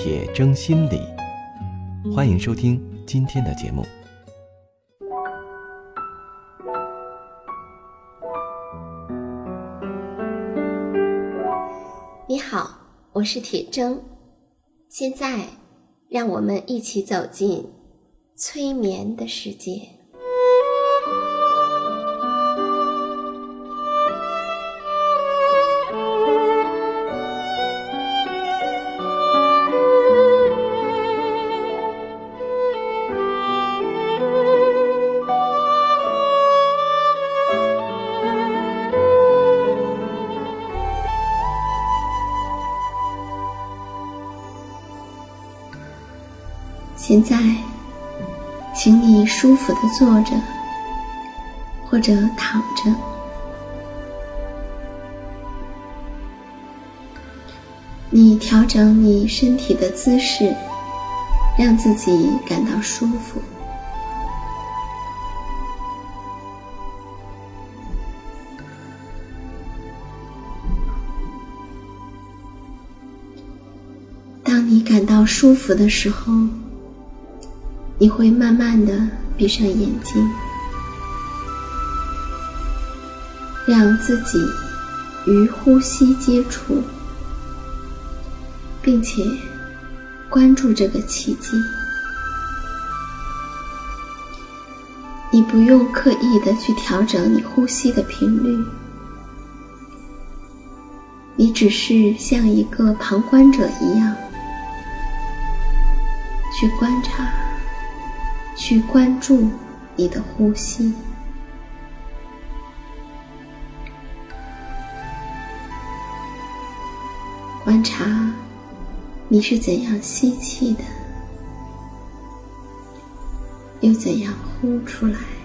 铁铮心理”。欢迎收听今天的节目。你好，我是铁铮。现在，让我们一起走进催眠的世界。现在，请你舒服的坐着，或者躺着。你调整你身体的姿势，让自己感到舒服。当你感到舒服的时候，你会慢慢的闭上眼睛，让自己与呼吸接触，并且关注这个奇迹。你不用刻意的去调整你呼吸的频率，你只是像一个旁观者一样去观察。去关注你的呼吸，观察你是怎样吸气的，又怎样呼出来。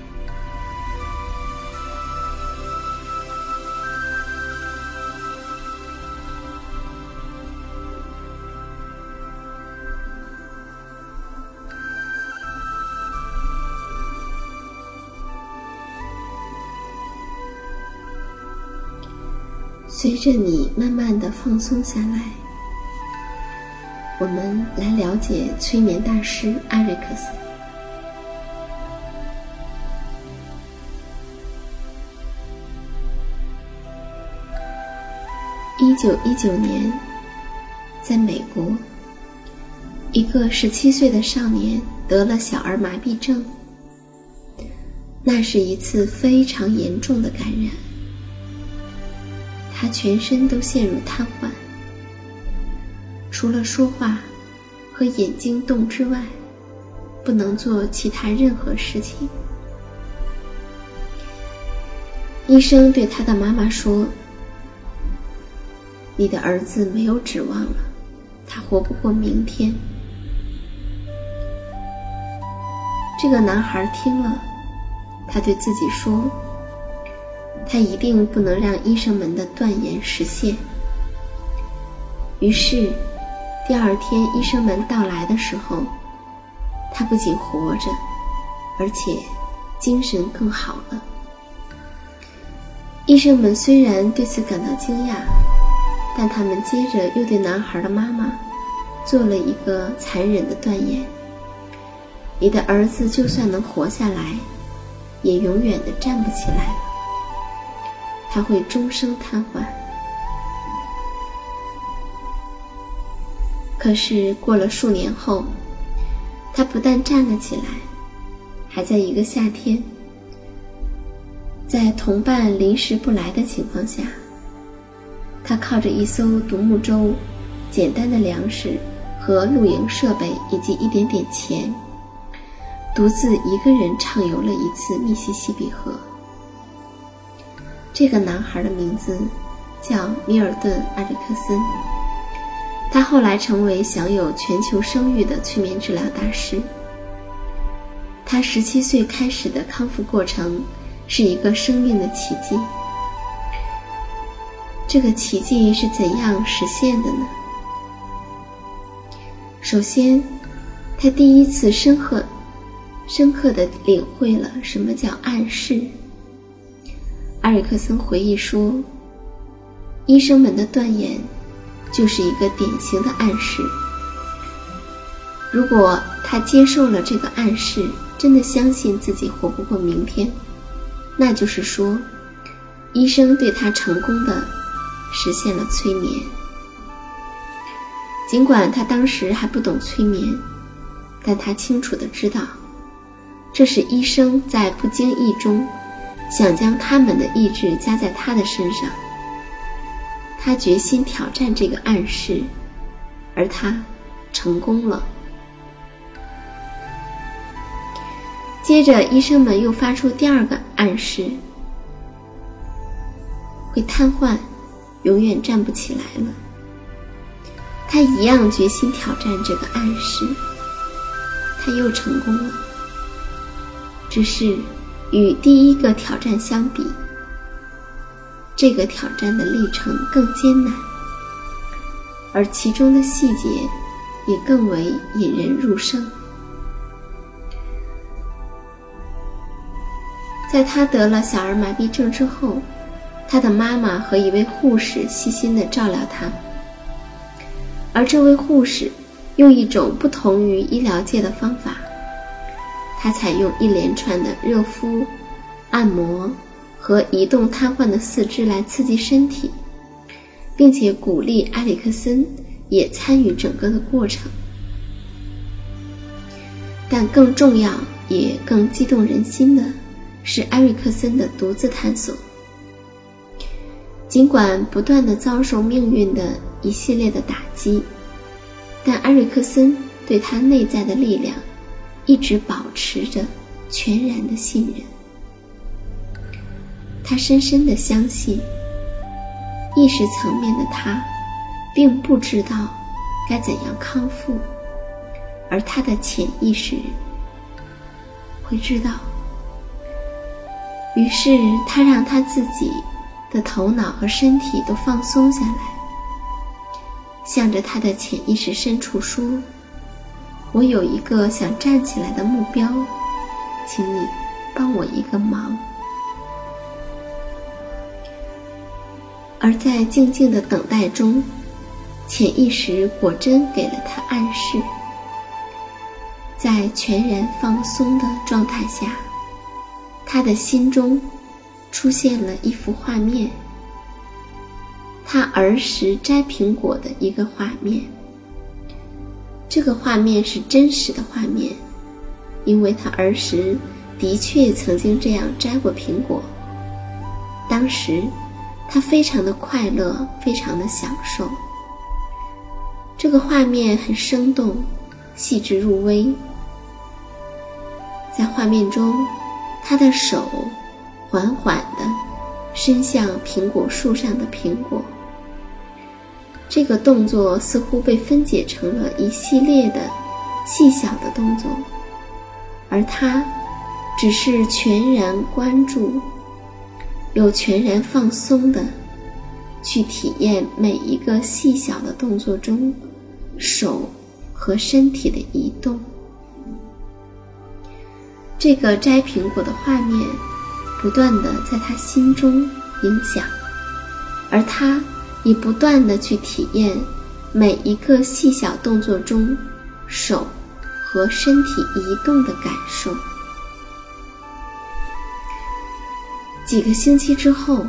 随着你慢慢的放松下来，我们来了解催眠大师艾瑞克斯。一九一九年，在美国，一个十七岁的少年得了小儿麻痹症，那是一次非常严重的感染。他全身都陷入瘫痪，除了说话和眼睛动之外，不能做其他任何事情。医生对他的妈妈说：“你的儿子没有指望了，他活不过明天。”这个男孩听了，他对自己说。他一定不能让医生们的断言实现。于是，第二天医生们到来的时候，他不仅活着，而且精神更好了。医生们虽然对此感到惊讶，但他们接着又对男孩的妈妈做了一个残忍的断言：你的儿子就算能活下来，也永远的站不起来了。他会终生瘫痪。可是过了数年后，他不但站了起来，还在一个夏天，在同伴临时不来的情况下，他靠着一艘独木舟、简单的粮食和露营设备以及一点点钱，独自一个人畅游了一次密西西比河。这个男孩的名字叫米尔顿·埃里克森，他后来成为享有全球声誉的催眠治疗大师。他十七岁开始的康复过程是一个生命的奇迹。这个奇迹是怎样实现的呢？首先，他第一次深刻、深刻的领会了什么叫暗示。埃里克森回忆说：“医生们的断言就是一个典型的暗示。如果他接受了这个暗示，真的相信自己活不过明天，那就是说，医生对他成功的。”实现了催眠。尽管他当时还不懂催眠，但他清楚的知道，这是医生在不经意中想将他们的意志加在他的身上。他决心挑战这个暗示，而他成功了。接着，医生们又发出第二个暗示：会瘫痪。永远站不起来了。他一样决心挑战这个暗示，他又成功了。只是与第一个挑战相比，这个挑战的历程更艰难，而其中的细节也更为引人入胜。在他得了小儿麻痹症之后。他的妈妈和一位护士细心地照料他，而这位护士用一种不同于医疗界的方法，他采用一连串的热敷、按摩和移动瘫痪的四肢来刺激身体，并且鼓励埃里克森也参与整个的过程。但更重要也更激动人心的是埃里克森的独自探索。尽管不断的遭受命运的一系列的打击，但埃里克森对他内在的力量一直保持着全然的信任。他深深的相信，意识层面的他并不知道该怎样康复，而他的潜意识会知道。于是他让他自己。的头脑和身体都放松下来，向着他的潜意识深处说：“我有一个想站起来的目标，请你帮我一个忙。”而在静静的等待中，潜意识果真给了他暗示，在全然放松的状态下，他的心中。出现了一幅画面，他儿时摘苹果的一个画面。这个画面是真实的画面，因为他儿时的确曾经这样摘过苹果。当时他非常的快乐，非常的享受。这个画面很生动，细致入微。在画面中，他的手。缓缓地伸向苹果树上的苹果。这个动作似乎被分解成了一系列的细小的动作，而他只是全然关注，又全然放松的去体验每一个细小的动作中手和身体的移动。这个摘苹果的画面。不断的在他心中影响，而他你不断的去体验每一个细小动作中手和身体移动的感受。几个星期之后，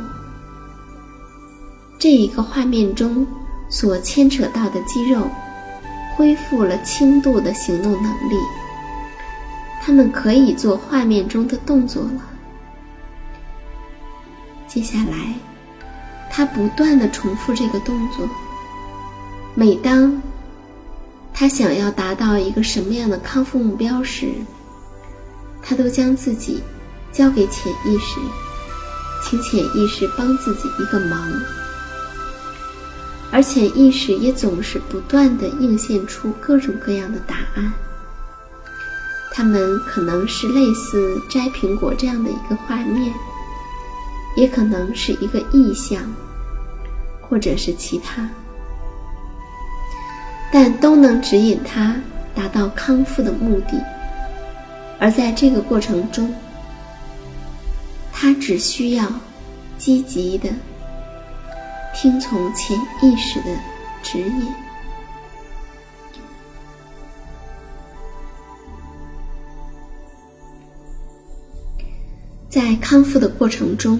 这一个画面中所牵扯到的肌肉恢复了轻度的行动能力，他们可以做画面中的动作了。接下来，他不断的重复这个动作。每当他想要达到一个什么样的康复目标时，他都将自己交给潜意识，请潜意识帮自己一个忙。而潜意识也总是不断的映现出各种各样的答案。它们可能是类似摘苹果这样的一个画面，也可能是一个意象，或者是其他，但都能指引他达到康复的目的。而在这个过程中，他只需要积极的听从潜意识的指引。在康复的过程中，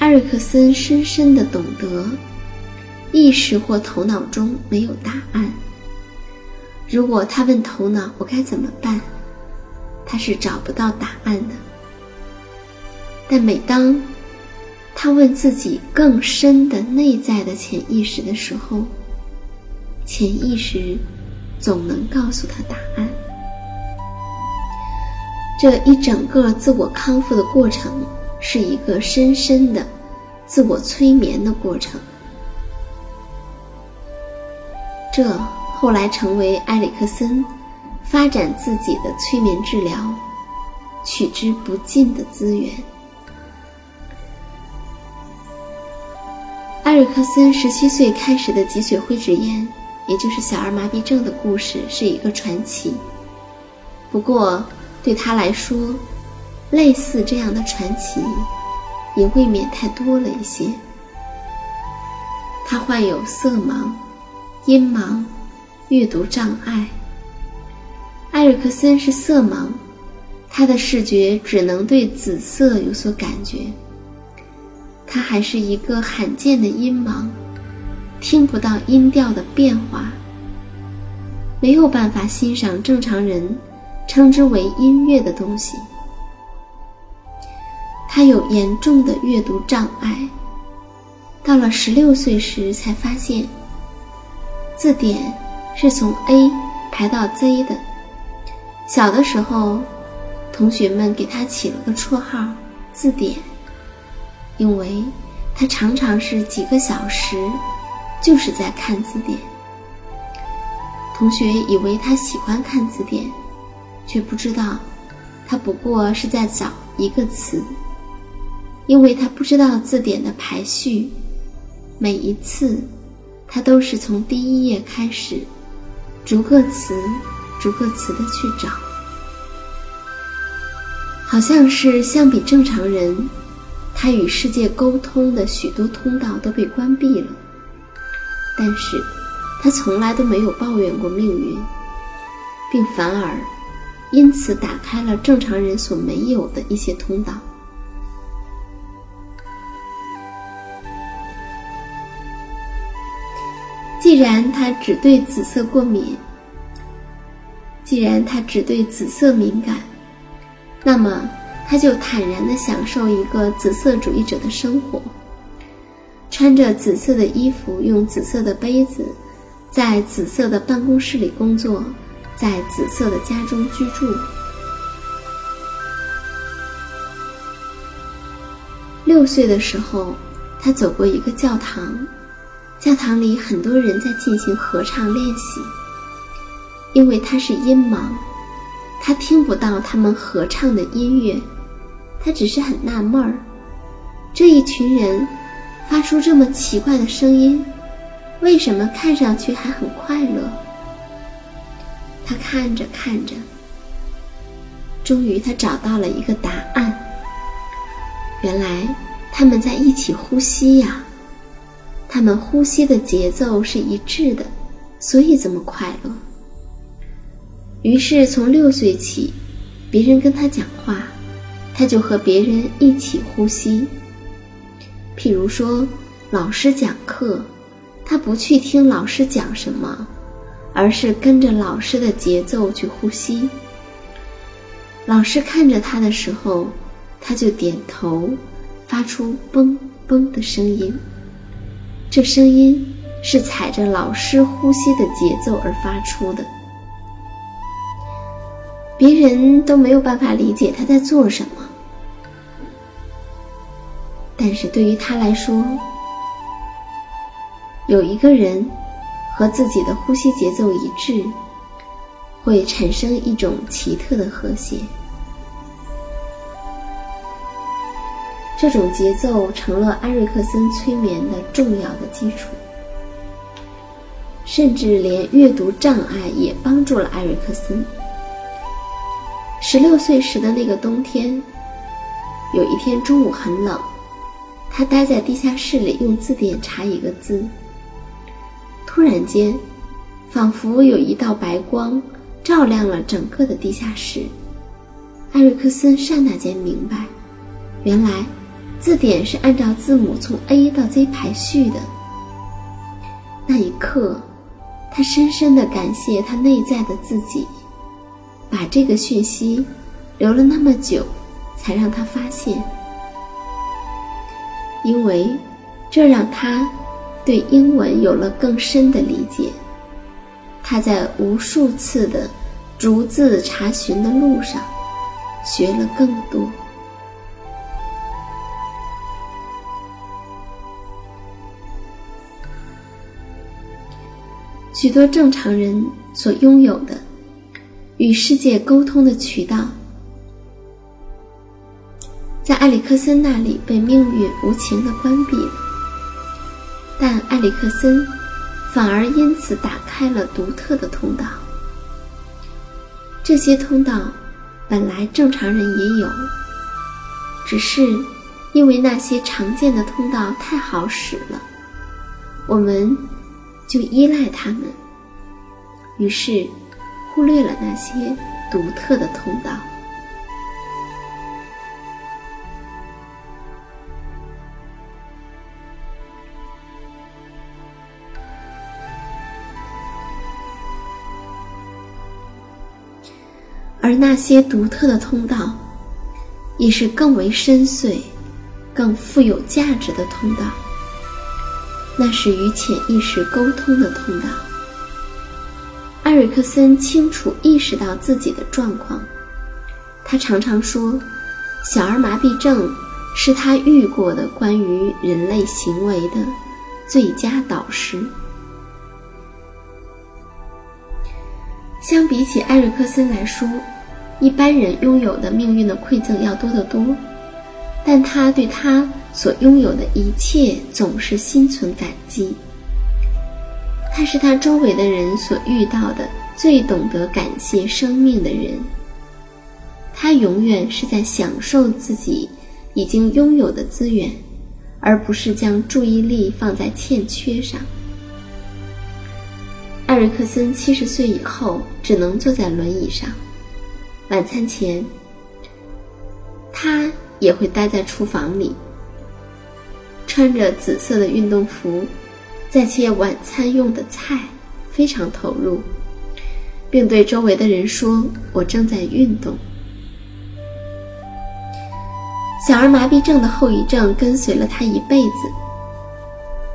埃瑞克森深深的懂得，意识或头脑中没有答案。如果他问头脑“我该怎么办”，他是找不到答案的。但每当他问自己更深的内在的潜意识的时候，潜意识总能告诉他答案。这一整个自我康复的过程是一个深深的自我催眠的过程。这后来成为埃里克森发展自己的催眠治疗取之不尽的资源。埃里克森十七岁开始的脊髓灰质炎，也就是小儿麻痹症的故事，是一个传奇。不过，对他来说，类似这样的传奇也未免太多了一些。他患有色盲、音盲、阅读障碍。埃里克森是色盲，他的视觉只能对紫色有所感觉。他还是一个罕见的音盲，听不到音调的变化，没有办法欣赏正常人。称之为音乐的东西。他有严重的阅读障碍，到了十六岁时才发现，字典是从 A 排到 Z 的。小的时候，同学们给他起了个绰号“字典”，因为他常常是几个小时就是在看字典。同学以为他喜欢看字典。却不知道，他不过是在找一个词，因为他不知道字典的排序。每一次，他都是从第一页开始，逐个词、逐个词的去找。好像是相比正常人，他与世界沟通的许多通道都被关闭了。但是，他从来都没有抱怨过命运，并反而。因此，打开了正常人所没有的一些通道。既然他只对紫色过敏，既然他只对紫色敏感，那么他就坦然的享受一个紫色主义者的生活，穿着紫色的衣服，用紫色的杯子，在紫色的办公室里工作。在紫色的家中居住。六岁的时候，他走过一个教堂，教堂里很多人在进行合唱练习。因为他是音盲，他听不到他们合唱的音乐，他只是很纳闷儿：这一群人发出这么奇怪的声音，为什么看上去还很快乐？他看着看着，终于他找到了一个答案。原来他们在一起呼吸呀，他们呼吸的节奏是一致的，所以这么快乐。于是从六岁起，别人跟他讲话，他就和别人一起呼吸。譬如说，老师讲课，他不去听老师讲什么。而是跟着老师的节奏去呼吸。老师看着他的时候，他就点头，发出“嘣嘣”的声音。这声音是踩着老师呼吸的节奏而发出的。别人都没有办法理解他在做什么，但是对于他来说，有一个人和自己的呼吸节奏一致，会产生一种奇特的和谐。这种节奏成了艾瑞克森催眠的重要的基础，甚至连阅读障碍也帮助了艾瑞克森。十六岁时的那个冬天，有一天中午很冷，他待在地下室里用字典查一个字。突然间，仿佛有一道白光照亮了整个的地下室。艾瑞克森刹那间明白，原来。字典是按照字母从 A 到 Z 排序的。那一刻，他深深的感谢他内在的自己，把这个讯息留了那么久，才让他发现。因为这让他对英文有了更深的理解。他在无数次的逐字查询的路上，学了更多。许多正常人所拥有的与世界沟通的渠道，在埃里克森那里被命运无情的关闭了。但埃里克森反而因此打开了独特的通道。这些通道本来正常人也有，只是因为那些常见的通道太好使了，我们。就依赖他们，于是忽略了那些独特的通道。而那些独特的通道，也是更为深邃、更富有价值的通道。那是与潜意识沟通的通道。艾瑞克森清楚意识到自己的状况，他常常说：“小儿麻痹症是他遇过的关于人类行为的最佳导师。”相比起艾瑞克森来说，一般人拥有的命运的馈赠要多得多，但他对他。所拥有的一切总是心存感激。他是他周围的人所遇到的最懂得感谢生命的人。他永远是在享受自己已经拥有的资源，而不是将注意力放在欠缺上。艾瑞克森七十岁以后只能坐在轮椅上，晚餐前，他也会待在厨房里。穿着紫色的运动服，在切晚餐用的菜，非常投入，并对周围的人说：“我正在运动。”小儿麻痹症的后遗症跟随了他一辈子，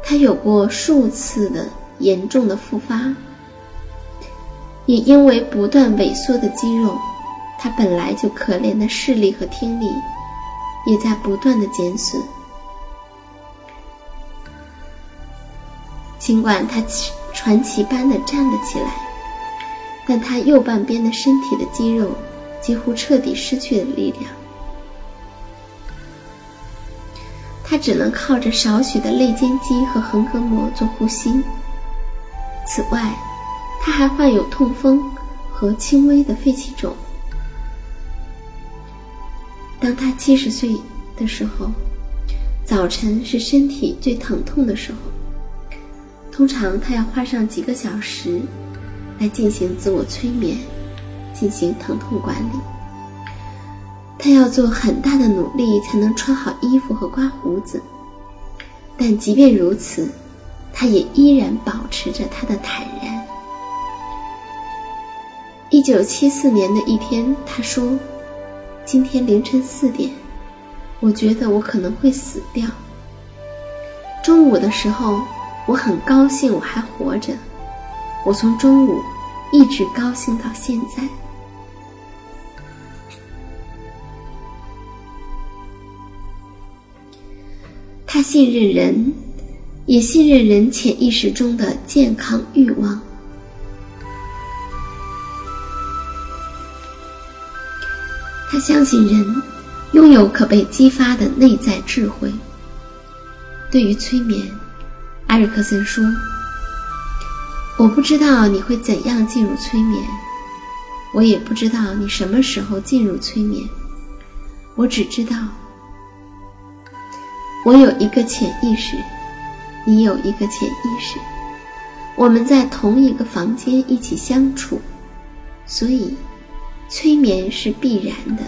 他有过数次的严重的复发，也因为不断萎缩的肌肉，他本来就可怜的视力和听力，也在不断的减损。尽管他传奇般的站了起来，但他右半边的身体的肌肉几乎彻底失去了力量。他只能靠着少许的肋间肌和横膈膜做呼吸。此外，他还患有痛风和轻微的肺气肿。当他七十岁的时候，早晨是身体最疼痛的时候。通常他要花上几个小时来进行自我催眠，进行疼痛管理。他要做很大的努力才能穿好衣服和刮胡子，但即便如此，他也依然保持着他的坦然。一九七四年的一天，他说：“今天凌晨四点，我觉得我可能会死掉。”中午的时候。我很高兴我还活着，我从中午一直高兴到现在。他信任人，也信任人潜意识中的健康欲望。他相信人拥有可被激发的内在智慧。对于催眠，埃里克森说：“我不知道你会怎样进入催眠，我也不知道你什么时候进入催眠。我只知道，我有一个潜意识，你有一个潜意识，我们在同一个房间一起相处，所以催眠是必然的。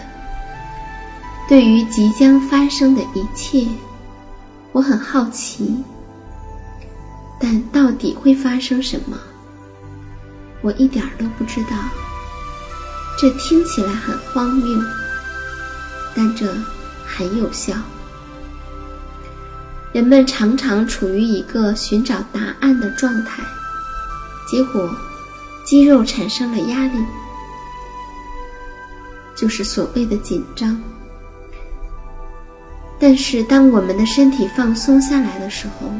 对于即将发生的一切。”我很好奇，但到底会发生什么？我一点都不知道。这听起来很荒谬，但这很有效。人们常常处于一个寻找答案的状态，结果肌肉产生了压力，就是所谓的紧张。但是，当我们的身体放松下来的时候，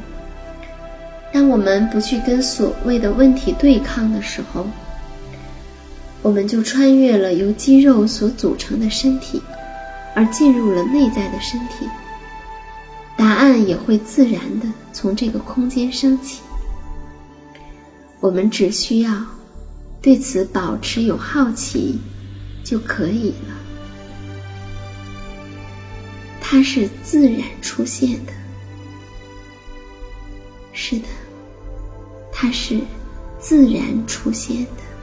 当我们不去跟所谓的问题对抗的时候，我们就穿越了由肌肉所组成的身体，而进入了内在的身体。答案也会自然的从这个空间升起。我们只需要对此保持有好奇就可以了。它是自然出现的，是的，它是自然出现的。